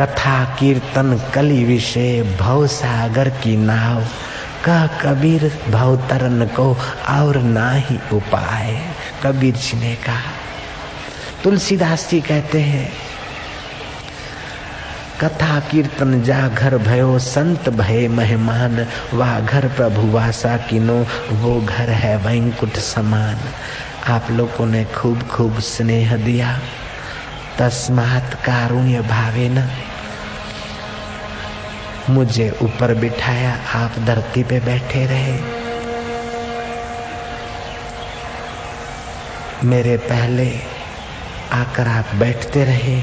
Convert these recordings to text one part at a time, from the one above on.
कथा कीर्तन कली विषय भव सागर की नाव। कह कबीर भव तरन को और ना ही उपाय। कबीर जी ने कहा, तुलसीदास जी कहते हैं, कथा कीर्तन जा घर भयो, संत भय मेहमान। वाह घर प्रभु, वासा किनो, वो घर है वैंकुट समान। आप लोगों ने खूब खूब स्नेह दिया। तस्मात कारुण्य भावे न मुझे ऊपर बिठाया, आप धरती पे बैठे रहे। मेरे पहले आकर आप बैठते रहे।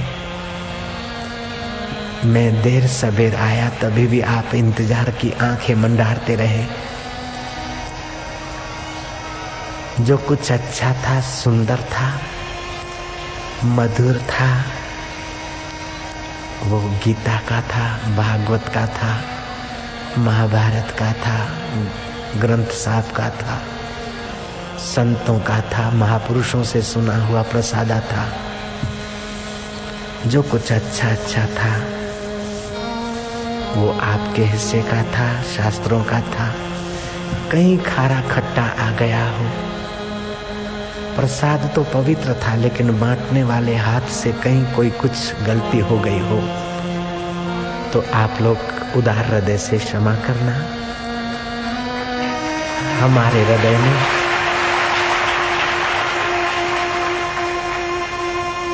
मैं देर सवेर आया, तभी भी आप इंतज़ार की आँखें मंडारते रहे। जो कुछ अच्छा था, सुंदर था मधुर था। वो गीता का था, भागवत का था, महाभारत का था, ग्रंथ साहब का था, संतों का था, महापुरुषों से सुना हुआ प्रसादा था, जो कुछ अच्छा अच्छा था, वो आपके हिस्से का था, शास्त्रों का था। कहीं खारा खट्टा आ गया हो प्रसाद तो पवित्र था, लेकिन बांटने वाले हाथ से कहीं कोई कुछ गलती हो गई हो तो आप लोग उदार हृदय से क्षमा करना। हमारे हृदय में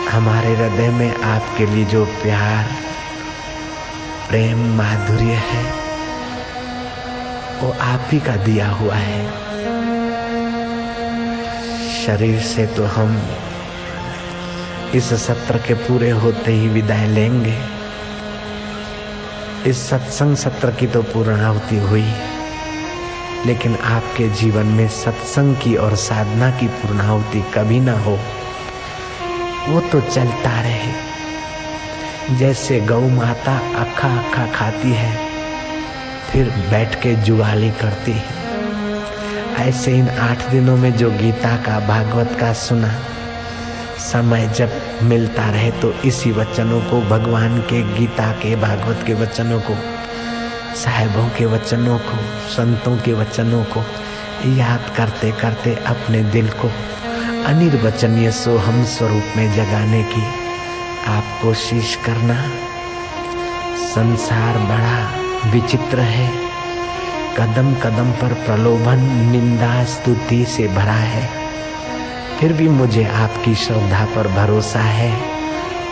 हमारे हृदय में आपके लिए जो प्यार, प्रेम, माधुर्य है, वो आप ही का दिया हुआ है। शरीर से तो हम इस सत्र के पूरे होते ही विदाई लेंगे। इस सत्संग सत्र की तो पूर्णाहुति हुई, लेकिन आपके जीवन में सत्संग की और साधना की पूर्णाहुति कभी ना हो। वो तो चलता रहे। जैसे गौ माता अखा अखा खाती है, फिर बैठ के जुगाली करती है। ऐसे इन आठ दिनों में जो गीता का, भागवत का सुना, समय जब मिलता रहे तो इसी वचनों को, भगवान के गीता के, भागवत के वचनों को, साहेबों के वचनों को, संतों के वचनों को याद करते करते अपने दिल को अनिर्वचनीय सोहम स्वरूप में जगाने की आप कोशिश करना। संसार बड़ा विचित्र है। कदम कदम पर प्रलोभन, निंदा, स्तुति से भरा है। फिर भी मुझे आपकी श्रद्धा पर भरोसा है।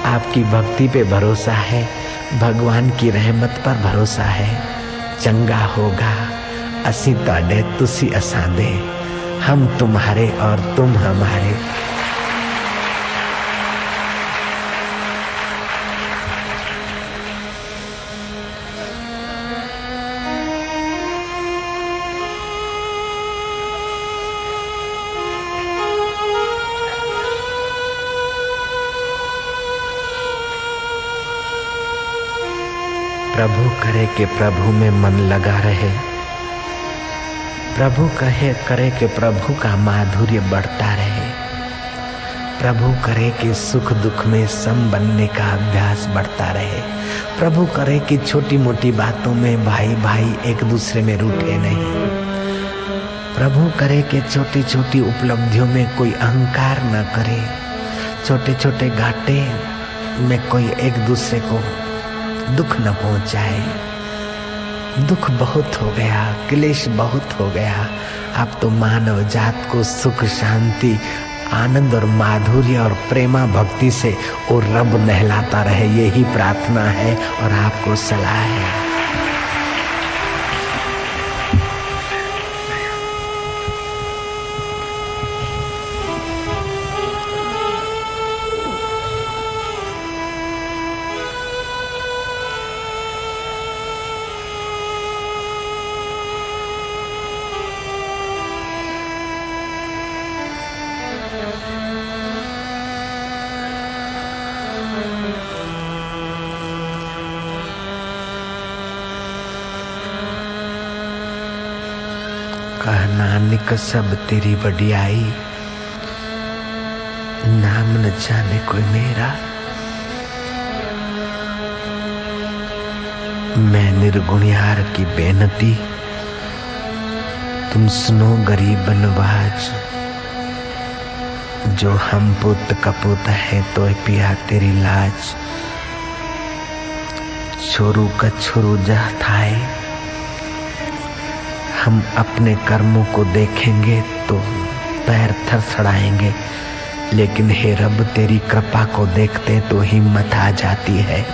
आपकी भक्ति पे भरोसा है। भगवान की रहमत पर भरोसा है। चंगा होगा, असी ताडे तुसी असादे। हम तुम्हारे और तुम हमारे। करे कि प्रभु में मन लगा रहे। प्रभु कहे, करे कि प्रभु का माधुर्य बढ़ता रहे। प्रभु करे कि सुख दुख में सम बनने का अभ्यास बढ़ता रहे। प्रभु करे कि छोटी मोटी बातों में भाई भाई एक दूसरे में रूठे नहीं। प्रभु करे कि छोटी छोटी उपलब्धियों में कोई अहंकार न करे। छोटे छोटे घाटे में कोई एक दूसरे को दुख न पहुँचाए दुख बहुत हो गया, क्लेश बहुत हो गया। अब तो मानव जात को सुख, शांति, आनंद और माधुर्य और प्रेमा भक्ति से वो रब नहलाता रहे, यही प्रार्थना है और आपको सलाह है। नानक सब तेरी वडियाई नाम न जाने कोई मेरा। मैं निर्गुणियार की बेनती। तुम सुनो गरीब नवाज़ जो हम पुत कपुत है तो पिया तेरी लाज। छोरू कछोरू जा थाए। हम अपने कर्मों को देखेंगे तो पैर थरथड़ाएँगे लेकिन हे रब, तेरी कृपा को देखते तो हिम्मत आ जाती है।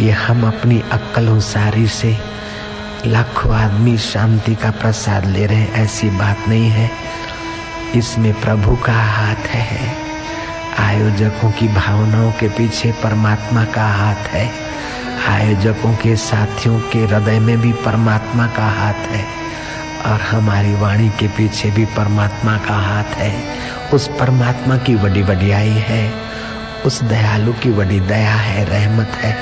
ये हम अपनी अक्ल उसारी से लाखों आदमी शांति का प्रसाद ले रहे हैं। ऐसी बात नहीं है। इसमें प्रभु का हाथ है। आयोजकों की भावनाओं के पीछे परमात्मा का हाथ है। आयोजकों के साथियों के हृदय में भी परमात्मा का हाथ है और हमारी वाणी के पीछे भी परमात्मा का हाथ है। उस परमात्मा की बड़ी वडियाई है, उस दयालु की बड़ी दया है, रहमत है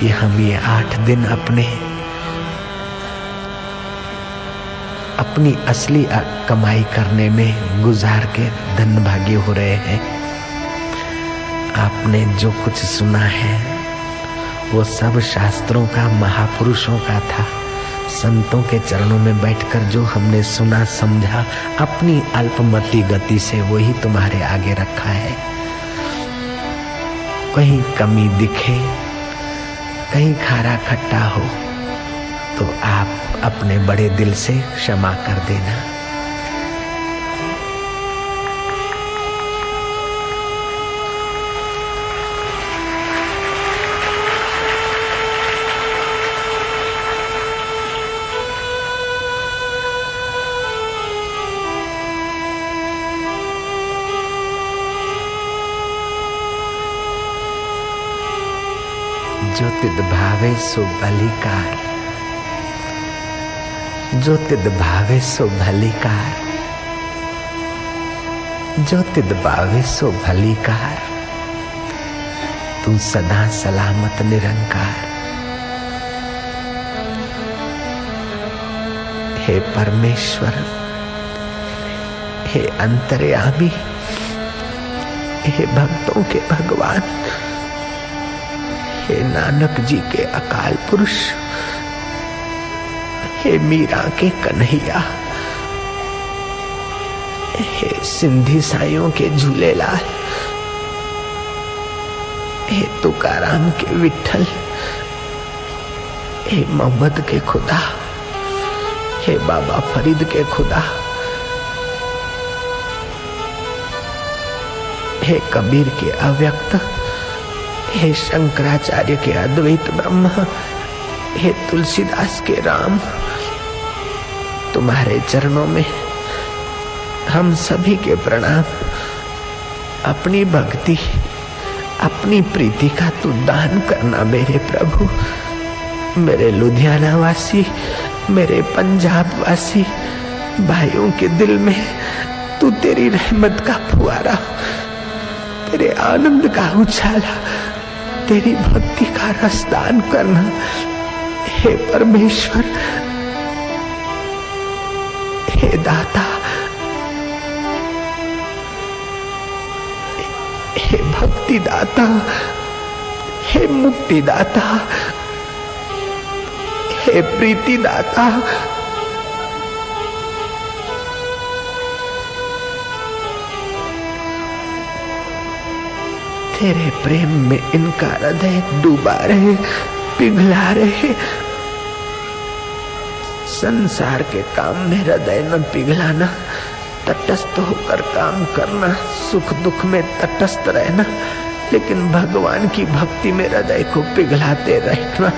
कि हम ये आठ दिन अपने, अपनी असली कमाई करने में गुजार के धन भागी हो रहे हैं। आपने जो कुछ सुना है वो सब शास्त्रों का, महापुरुषों का था। संतों के चरणों में बैठकर जो हमने सुना, समझा, अपनी अल्पमति गति से वही तुम्हारे आगे रखा है। कहीं कमी दिखे, कहीं खारा खट्टा हो तो आप अपने बड़े दिल से क्षमा कर देना। ज्योतिद भावे सो बलिकार ज्योतिद भावे सो भलिकार ज्योतिद भावे सो भलिकार तू सदा सलामत निरंकार। हे परमेश्वर, हे अंतर्यामी, हे भक्तों के भगवान। हे नानक जी के अकाल पुरुष, हे मीरा के कन्हैया, हे सिंधी साइयों के झूलेलाल, हे तुकाराम के विठल हे मोहम्मद के खुदा, हे बाबा फरीद के खुदा, हे कबीर के अव्यक्त हे शंकराचार्य के अद्वैत ब्रह्म, हे तुलसीदास के राम, तुम्हारे चरणों में हम सभी के प्रणाम। अपनी भक्ति, अपनी प्रीति का तू दान करना मेरे प्रभु, मेरे लुधियाना वासी, मेरे पंजाब वासी, भाइयों के दिल में तू तेरी रहमत का फुआरा तेरे आनंद का उछाला तेरी भक्ति का रसदान करना। हे परमेश्वर, हे दाता, हे भक्ति दाता हे मुक्ति दाता हे प्रीति दाता तेरे प्रेम में इनका हृदय डूबा रहे, पिघला रहे। संसार के काम में हृदय न पिघलाना, तटस्थ होकर काम करना सुख दुख में तटस्थ रहना, लेकिन भगवान की भक्ति में हृदय को पिघलाते रहना।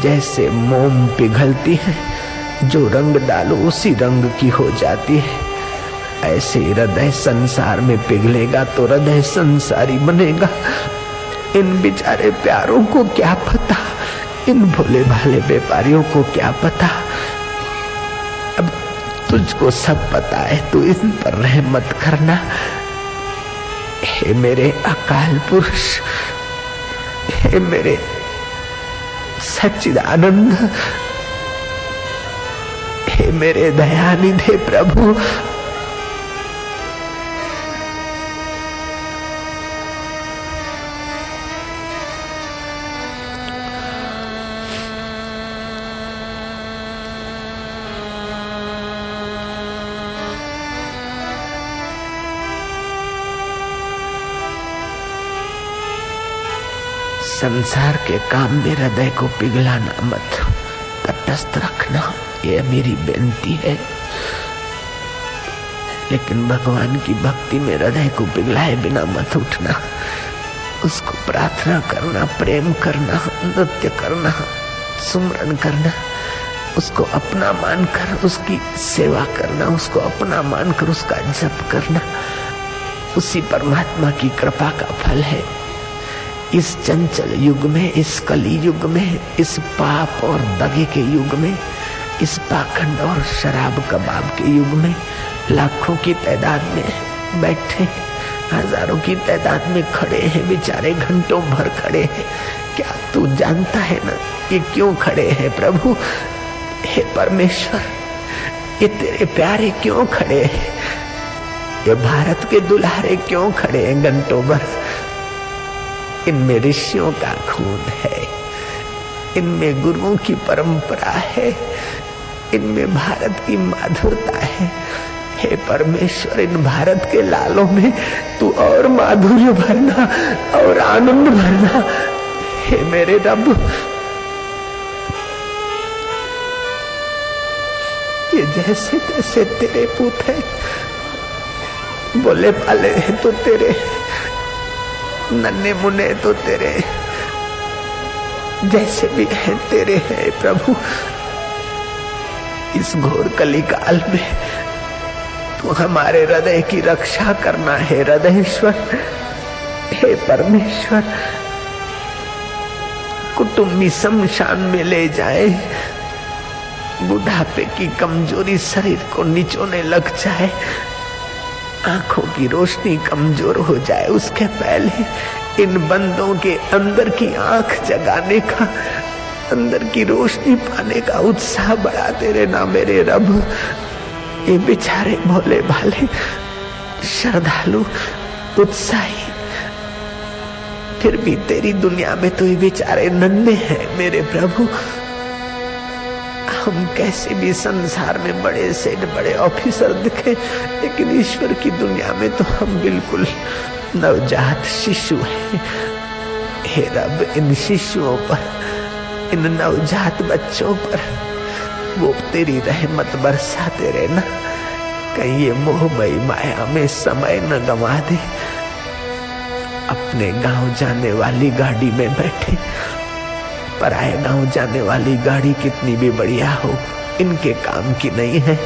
जैसे मोम पिघलती है, जो रंग डालो उसी रंग की हो जाती है। ऐसे हृदय संसार में पिघलेगा तो हृदय संसारी बनेगा। इन बिचारे प्यारों को क्या पता? इन भोले भाले व्यापारियों को क्या पता? अब तुझको सब पता है, तू इन पर रहमत करना। हे मेरे अकाल पुरुष, हे मेरे सच्चिदानंद, हे मेरे दयानिधे प्रभु संसार के काम में हृदय को पिघलाना मत। तटस्थ रखना, ये मेरी बेनती है। लेकिन भगवान की भक्ति में हृदय को पिघलाए बिना मत उठना। उसको प्रार्थना करना, प्रेम करना, नृत्य करना, सुमरण करना, उसको अपना मानकर उसकी सेवा करना, उसको अपना मानकर उसका जप करना, उसी परमात्मा की कृपा का फल है। इस चंचल युग में, इस कली युग में, इस पाप और दगे के युग में, इस पाखंड और शराब कबाब के युग में, लाखों की तादाद में बैठे हज़ारों की तादाद में खड़े हैं, बेचारे घंटों भर खड़े हैं। क्या तू जानता है ना ये क्यों खड़े हैं प्रभु? हे परमेश्वर, ये तेरे प्यारे क्यों खड़े हैं? ये भारत के दुल्हारे क्यों खड़े हैं घंटों भर? इनमें ऋषियों का खून है, इनमें गुरुओं की परंपरा है, इनमें भारत की माधुरता है। हे परमेश्वर, इन भारत के लालों में तू और माधुर्य भरना और आनंद भरना। हे मेरे रब, ये जैसे तैसे तेरे पुत है। बोले, पाले हैं तो तेरे नन्हे मुन्ने तो तेरे जैसे भी हैं, तेरे हैं प्रभु। इस घोर कली काल में तो हमारे हृदय की रक्षा करना है, हृदयश्वर। हे परमेश्वर, कुटुम्बी शमशान में ले जाए। बुढ़ापे की कमज़ोरी शरीर को निचोने लग जाए। आँखों की रोशनी कमज़ोर हो जाए उसके पहले इन बंदों के अंदर की आँख जगाने का, अंदर की रोशनी पाने का उत्साह बढ़ा तेरे ना मेरे रब। ये बेचारे भोले भाले श्रद्धालु, उत्साही, फिर भी तेरी दुनिया में तो ये बेचारे नन्हे हैं मेरे प्रभु। हम कैसे भी संसार में बड़े से बड़े ऑफिसर दिखे, लेकिन ईश्वर की दुनिया में तो हम बिल्कुल नवजात शिशु हैं। हे रब, इन शिशुओं पर, इन नवजात बच्चों पर वो तेरी रहमत बरसाते रहना। कहीं ये मोहमयी माया में समय न गवा दे। अपने गाँव जाने वाली गाड़ी में बैठे पराए गाँव जाने वाली गाड़ी कितनी भी बढ़िया हो, इनके काम की नहीं है।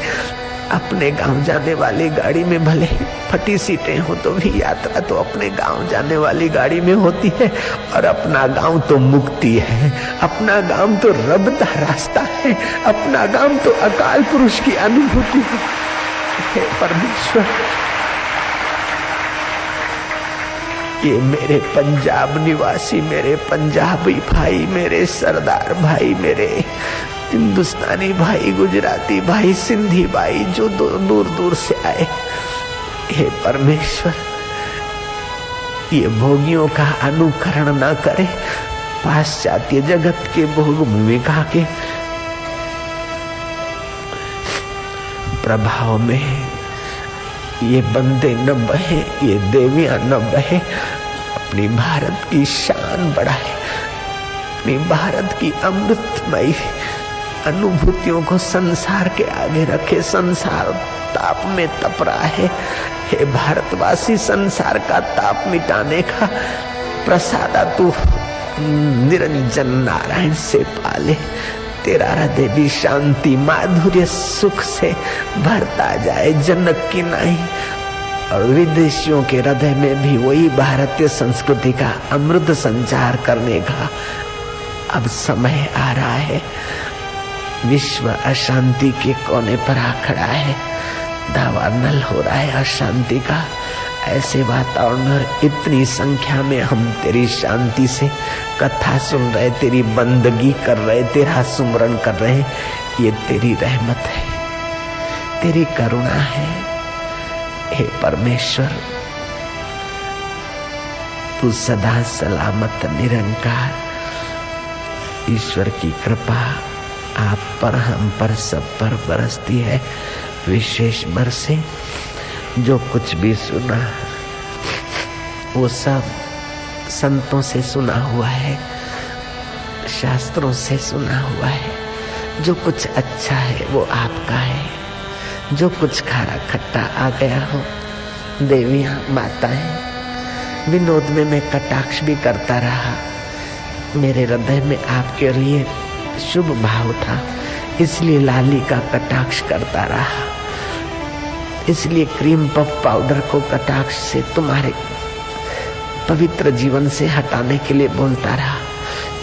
अपने गाँव जाने वाली गाड़ी में भले फटी सीटें हो तो भी यात्रा तो अपने गाँव जाने वाली गाड़ी में होती है, और अपना गाँव तो मुक्ति है। अपना गाँव तो रब का रास्ता है। अपना गाँव तो अकाल पुरुष की अनुभूति है परमेश्वर ये मेरे पंजाब निवासी, मेरे पंजाबी भाई, मेरे सरदार भाई, मेरे हिंदुस्तानी भाई, गुजराती भाई, सिंधी भाई, जो दूर दूर से आए। हे परमेश्वर, ये भोगियों का अनुकरण न करे। पाश्चात्य जगत के भोग भूमिका के प्रभाव में ये बंदे न बहे, ये देवियाँ न बहे। अपनी भारत की शान बढ़ाए। अपनी भारत की अमृतमयी अनुभूतियों को संसार के आगे रखे, संसार ताप में तप रहा है हे भारतवासी, संसार का ताप मिटाने का प्रसादा तू निरंजन नारायण से पाले। तेरा हृदय भी शांति, माधुर्य, सुख से भरता जाए। जनक की नहीं विदेशियों के हृदय में भी वही भारतीय संस्कृति का अमृत संचार करने का अब समय आ रहा है। विश्व अशांति के कोने पर आ खड़ा है। दावा नल हो रहा है अशांति का। ऐसे वातावरण में इतनी संख्या में हम तेरी शांति से कथा सुन रहे, तेरी बंदगी कर रहे, तेरा सुमरण कर रहे। ये तेरी रहमत है, तेरी करुणा है। हे परमेश्वर, तू सदा सलामत, निरंकार, ईश्वर की कृपा आप पर, हम पर, सब पर बरसती है। विशेष बरसे जो कुछ भी सुना, वो सब संतों से सुना हुआ है, शास्त्रों से सुना हुआ है। जो कुछ अच्छा है, वो आपका है। जो कुछ खारा खट्टा आ गया हो। देवियाँ माताएँ विनोद में मैं कटाक्ष भी करता रहा। मेरे हृदय में आपके लिए शुभ भाव था, इसलिए लाली का कटाक्ष करता रहा। इसलिए क्रीम पफ पाउडर को कटाक्ष से तुम्हारे पवित्र जीवन से हटाने के लिए बोलता रहा।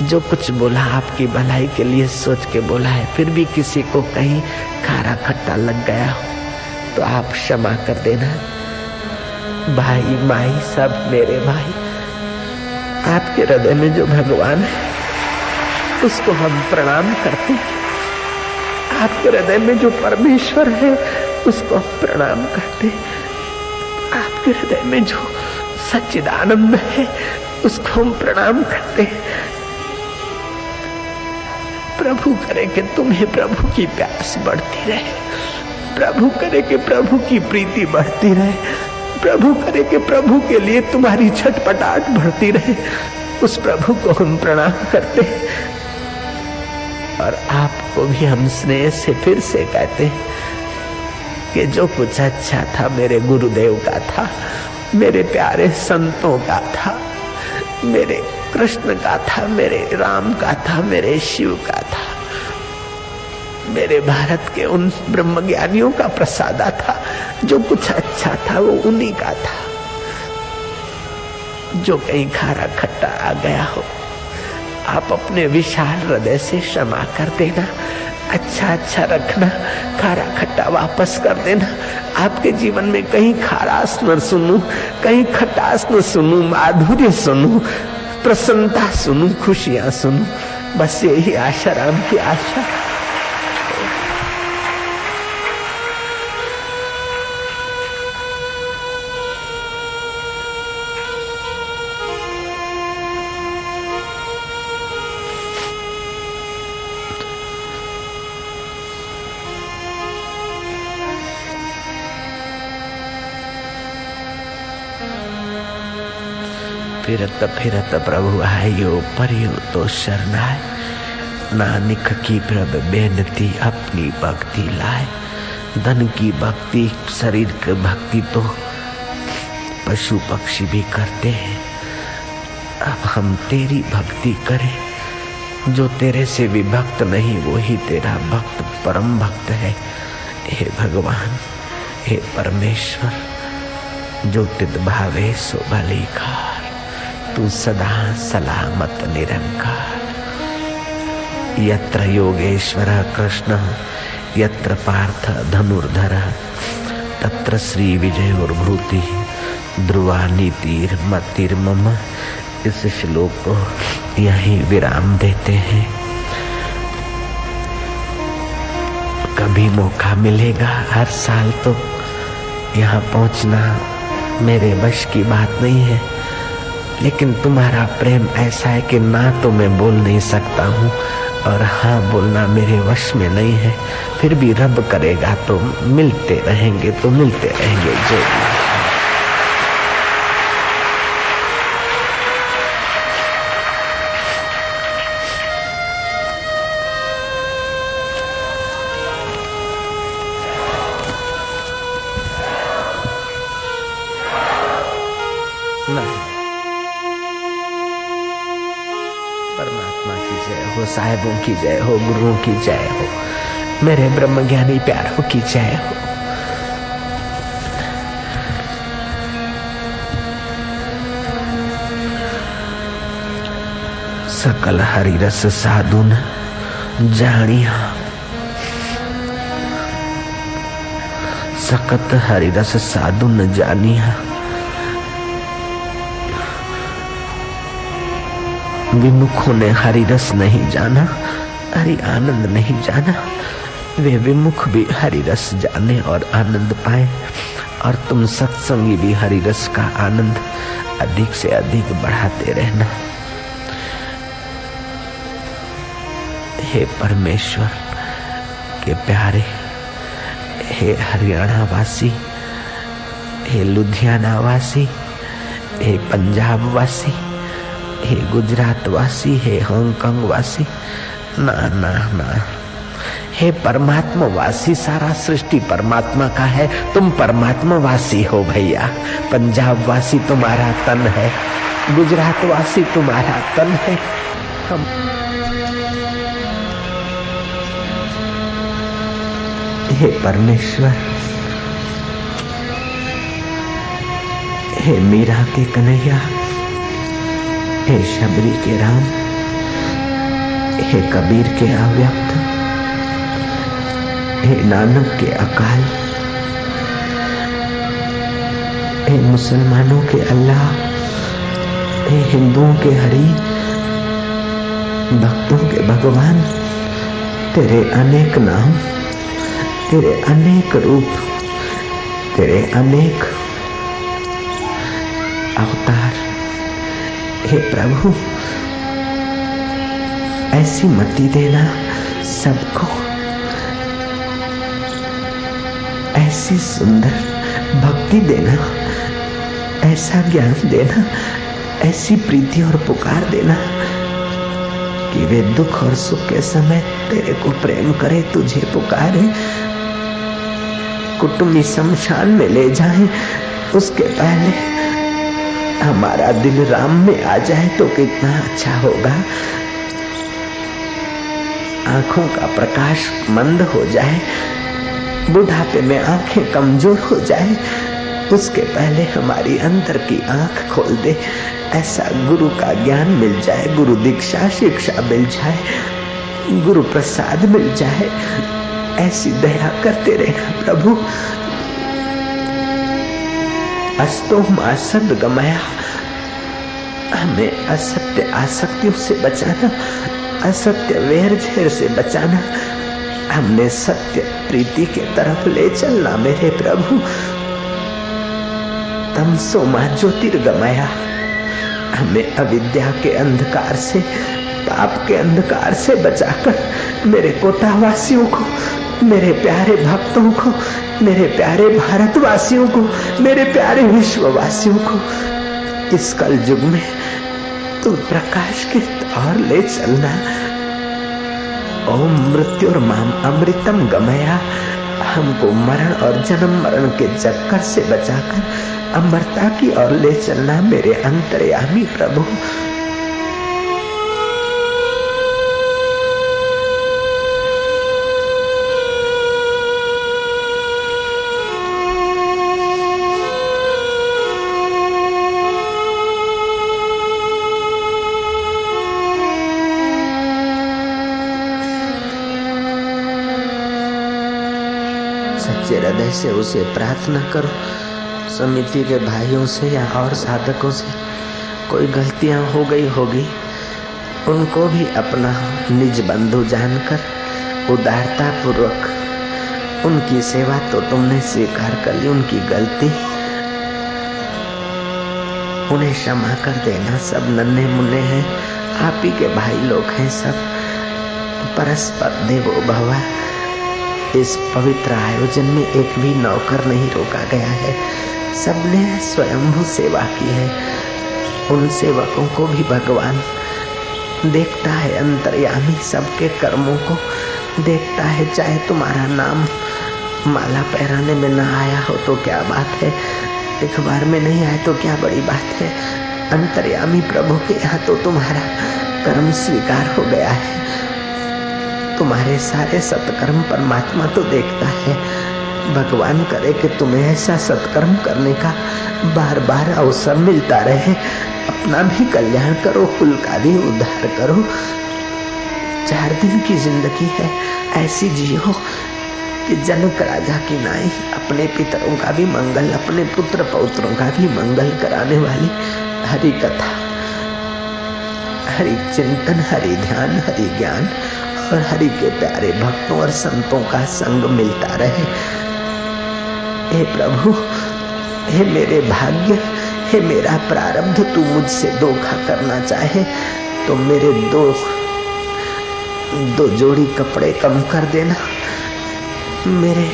जो कुछ बोला आपकी भलाई के लिए सोच के बोला है, फिर भी किसी को कहीं खारा खट्टा लग गया हो तो आप क्षमा कर देना। भाई, माई, सब मेरे भाई, आपके हृदय में जो भगवान है, उसको हम प्रणाम करते हैं। आपके हृदय में जो परमेश्वर है, उसको हम प्रणाम करते आपके हृदय में जो सच्चिदानंद है, उसको हम प्रणाम करते हैं। प्रभु करे कि तुम्हें प्रभु की प्यास बढ़ती रहे। प्रभु करे कि प्रभु की प्रीति बढ़ती रहे। प्रभु करे कि प्रभु के लिए तुम्हारी छटपटाहट बढ़ती रहे। उस प्रभु को हम प्रणाम करते और आपको भी हम स्नेह से फिर से कहते कि जो कुछ अच्छा था मेरे गुरुदेव का था, मेरे प्यारे संतों का था मेरे कृष्ण का था, मेरे राम का था, मेरे शिव का था। मेरे भारत के उन ब्रह्मज्ञानियों का प्रसादा था, जो कुछ अच्छा था, वो उन्हीं का था। जो कहीं खारा खट्टा आ गया हो आप अपने विशाल हृदय से क्षमा कर देना अच्छा अच्छा रखना, खारा खट्टा वापस कर देना। आपके जीवन में कहीं खारास न सुनू, कहीं खटास न सुनू, माधुर्य सुनू, प्रसन्नता सुनू, खुशियाँ सुनू। बस यही आशा राम की आशा। फिरत फिरत प्रभु आयो परियो तो शरणाय। नानक की प्रभ बेनती अपनी भक्ति लाए। धन की भक्ति, शरीर की भक्ति तो पशु पक्षी भी करते हैं। अब हम तेरी भक्ति करें। जो तेरे से विभक्त नहीं वो ही तेरा भक्त, परम भक्त है। हे भगवान, हे परमेश्वर, जो तित भावे सो भली खार तू सदा सलामत निरंकार। यत्र योगेश्वर कृष्ण, यत्र पार्थ धनुर्धर, तत्र श्री विजय और भूति ध्रुवा नीतिर मतिर मम। इस श्लोक को यही विराम देते हैं। कभी मौका मिलेगा हर साल तो। यहाँ पहुँचना मेरे बश की बात नहीं है। लेकिन तुम्हारा प्रेम ऐसा है कि ना तो मैं बोल नहीं सकता हूँ और हाँ बोलना मेरे वश में नहीं है। फिर भी रब करेगा तो मिलते रहेंगे तो मिलते रहेंगे जो की जय हो, गुरुओं की जय हो। मेरे ब्रह्म ज्ञानी प्यारों की जय हो। सकल हरि रस साधु न जानिया। सकत हरि रस साधु न जानिया। विमुखों ने हरि रस नहीं जाना, हरि आनंद नहीं जाना। वे विमुख भी हरि रस जाने और आनंद पाए, और तुम सत्संगी भी हरि रस का आनंद अधिक से अधिक बढ़ाते रहना। हे परमेश्वर, के प्यारे, हे हरियाणा वासी हे लुधियाना वासी हे पंजाब वासी हे गुजरात वासी हे हांगकांग वासी ना ना ना। हे परमात्मा वासी सारा सृष्टि परमात्मा का है। तुम परमात्मा वासी हो भैया। पंजाब वासी तुम्हारा तन है। गुजरात वासी तुम्हारा तन है। हम हे परमेश्वर। हे मीरा के कन्हैया। हे शबरी के राम, हे कबीर के अव्यक्त, हे नानक के अकाल, हे मुसलमानों के अल्लाह, हे हिंदुओं के हरि, भक्तों के भगवान, तेरे अनेक नाम, तेरे अनेक रूप, तेरे अनेक अवतार। हे प्रभु। ऐसी मति देना सबको। ऐसी सुंदर भक्ति देना, ऐसा ज्ञान देना, ऐसी प्रीति और पुकार देना कि वे दुख और सुख के समय तेरे को प्रेम करे, तुझे पुकारे। कुटुंबी शमशान में ले जाए, उसके पहले हमारा दिल राम में आ जाए तो कितना अच्छा होगा। आँखों का प्रकाश मंद हो जाए, बुढ़ापे में आँखें कमज़ोर हो जाए, उसके पहले हमारी अंदर की आँख खोल दे। ऐसा गुरु का ज्ञान मिल जाए, गुरु दीक्षा, शिक्षा मिल जाए, गुरु प्रसाद मिल जाए। ऐसी दया करते रहना प्रभु। अस्तो असद गमाया। हमें असत्य आसक्तियों से बचाना, असत्य वेर झेर से बचाना। हमने सत्य प्रीति के तरफ़ ले चलना मेरे प्रभु। तमसो माँ ज्योतिर्गमया। हमें अविद्या के अंधकार से, पाप के अंधकार से बचाकर मेरे कोटावासियों को मेरे प्यारे भक्तों को, मेरे प्यारे भारतवासियों को, मेरे प्यारे विश्ववासियों को, इस कल युग में तू प्रकाश के और ले चलना। ओम मृत्यु और माम अमृतम गमया। हमको मरण और जन्म मरण के चक्कर से बचाकर अमरता की ओर ले चलना मेरे अंतर्यामी प्रभु। सच्चे हृदय से उसे प्रार्थना करो। समिति के भाइयों से या और साधकों से कोई गलतियाँ हो गई होगी, उनको भी अपना निज बंधु जानकर उदारता पूर्वक उनकी सेवा तो तुमने स्वीकार कर ली, उनकी गलती उन्हें क्षमा कर देना। सब नन्हे मुन्ने हैं, आप ही के भाई लोग हैं, सब परस्पर देवो भवा। इस पवित्र आयोजन में एक भी नौकर नहीं रोका गया है। सबने स्वयंभू सेवा की है। उन सेवकों को भी भगवान देखता है अंतर्यामी। सबके कर्मों को देखता है। चाहे तुम्हारा नाम माला पहराने में ना आया हो तो क्या बात है? अखबार में नहीं आए तो क्या बड़ी बात है? अंतर्यामी प्रभु के यहाँ तो तुम्हारा कर्म स्वीकार हो गया है। तुम्हारे सारे सत्कर्म परमात्मा तो देखता है। भगवान करे कि तुम्हें ऐसा सत्कर्म करने का बार बार अवसर मिलता रहे। अपना भी कल्याण करो, कुल का भी उद्धार करो। चार दिन की ज़िंदगी है। ऐसी जियो कि जनक राजा की नाई अपने पितरों का भी मंगल, अपने पुत्र पौत्रों का भी मंगल कराने वाली हरि कथा हरि चिंतन, हरि ध्यान, हरि ज्ञान और हरि के प्यारे भक्तों और संतों का संग मिलता रहे। हे प्रभु, हे मेरे भाग्य, हे मेरा प्रारब्ध, तू मुझसे धोखा करना चाहे तो मेरे दो दो जोड़ी कपड़े कम कर देना। मेरे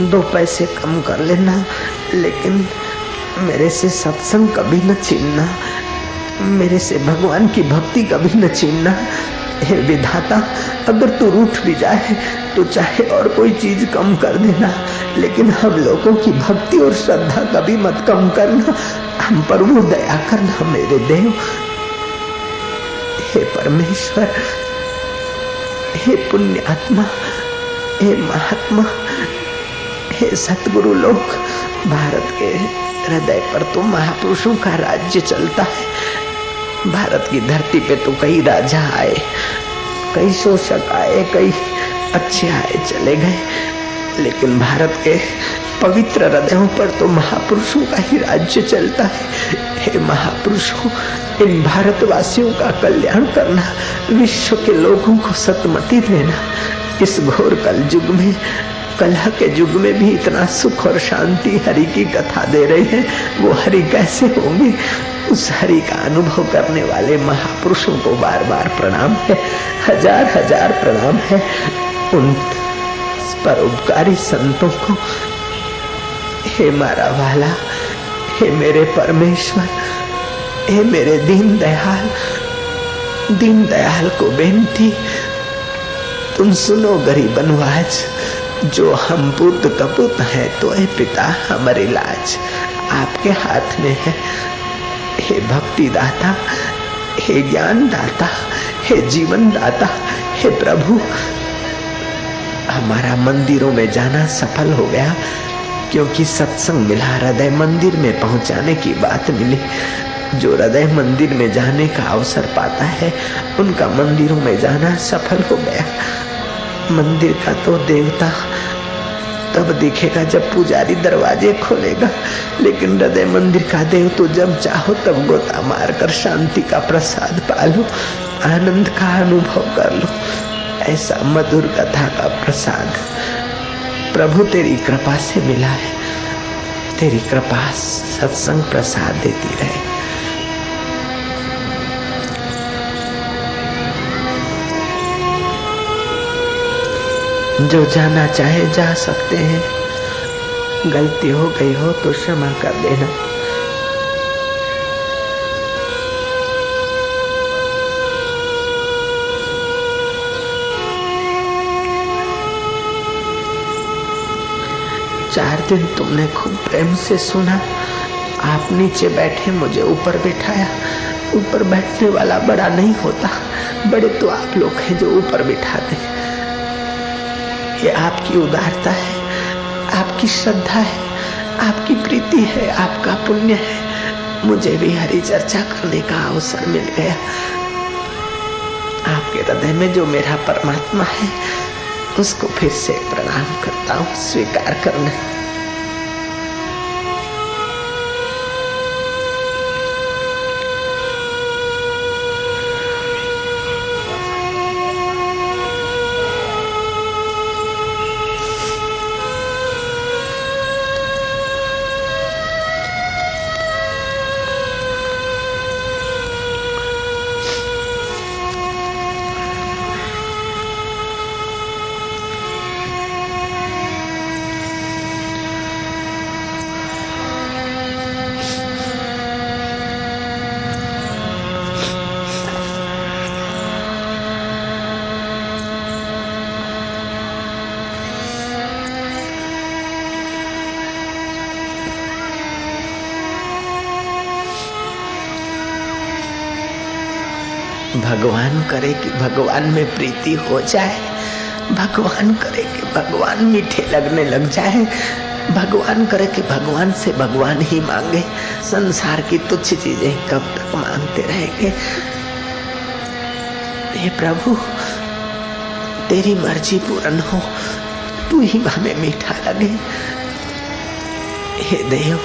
दो पैसे कम कर लेना, लेकिन मेरे से सत्संग कभी न छीनना। मेरे से भगवान की भक्ति कभी न छीनना। हे विधाता, अगर तू रूठ भी जाए तो चाहे और कोई चीज़ कम कर देना, लेकिन हम लोगों की भक्ति और श्रद्धा कभी मत कम करना। हम पर वो दया करना मेरे देव। हे परमेश्वर, हे पुण्य आत्मा हे महात्मा, हे सतगुरु लोग भारत के हृदय पर तो महापुरुषों का राज्य चलता है। भारत की धरती पे तो कई राजा आए, कई शोषक आए, कई अच्छे आए, चले गए। लेकिन भारत के पवित्र हृदयों पर तो महापुरुषों का ही राज्य चलता है। हे महापुरुषों, इन भारतवासियों का कल्याण करना, विश्व के लोगों को सतमति देना, इस घोर कल युग में, कलह के युग में भी इतना सुख और शांति हरि की कथा दे रहे हैं, वो हरि कैसे होंगे? उस हरि का अनुभव करने वाले महापुरुषों को बार बार प्रणाम है। हज़ार हज़ार प्रणाम है। उन परोपकारी संतों को, हे मारा वाला, हे मेरे परमेश्वर, हे मेरे दीन दयाल दीन दयाल को बेनती, तुम सुनो गरीब अनुवाज, जो हम पुत कपुत है तो है पिता हमारे लाज आपके हाथ में है। हे भक्ति दाता हे ज्ञान दाता हे जीवन दाता हे प्रभु, हमारा मंदिरों में जाना सफल हो गया, क्योंकि सत्संग मिला, हृदय मंदिर में पहुँचाने की बात मिली। जो हृदय मंदिर में जाने का अवसर पाता है, उनका मंदिरों में जाना सफल हो गया। मंदिर का तो देवता तब दिखेगा जब पुजारी दरवाजे खोलेगा। लेकिन हृदय मंदिर का देव तो जब चाहो तब गोता मारकर शांति का प्रसाद पालो आनंद का अनुभव कर लो। ऐसा मधुर कथा का प्रसाद। प्रभु तेरी कृपा से मिला है। तेरी कृपा सत्संग प्रसाद देती रहे। जो जाना चाहे जा सकते हैं। गलती हो गई हो तो क्षमा कर देना। चार दिन तुमने खूब प्रेम से सुना। आप नीचे बैठे, मुझे ऊपर बिठाया। ऊपर बैठने वाला बड़ा नहीं होता। बड़े तो आप लोग हैं जो ऊपर बिठाते। ये आपकी उदारता है, आपकी श्रद्धा है, आपकी प्रीति है, आपका पुण्य है। मुझे भी हरी चर्चा करने का अवसर मिल गया। आपके हृदय में जो मेरा परमात्मा है, उसको फिर से प्रणाम करता हूँ, स्वीकार करना। भगवान करे कि भगवान में प्रीति हो जाए, भगवान करे कि भगवान मीठे लगने लग जाए, भगवान करे कि भगवान से भगवान ही मांगे। संसार की तुच्छ चीज़ें कब तक मांगते रहेंगे? हे प्रभु, तेरी मर्ज़ी पूर्ण हो, तू ही हमें मीठा लगे। हे देव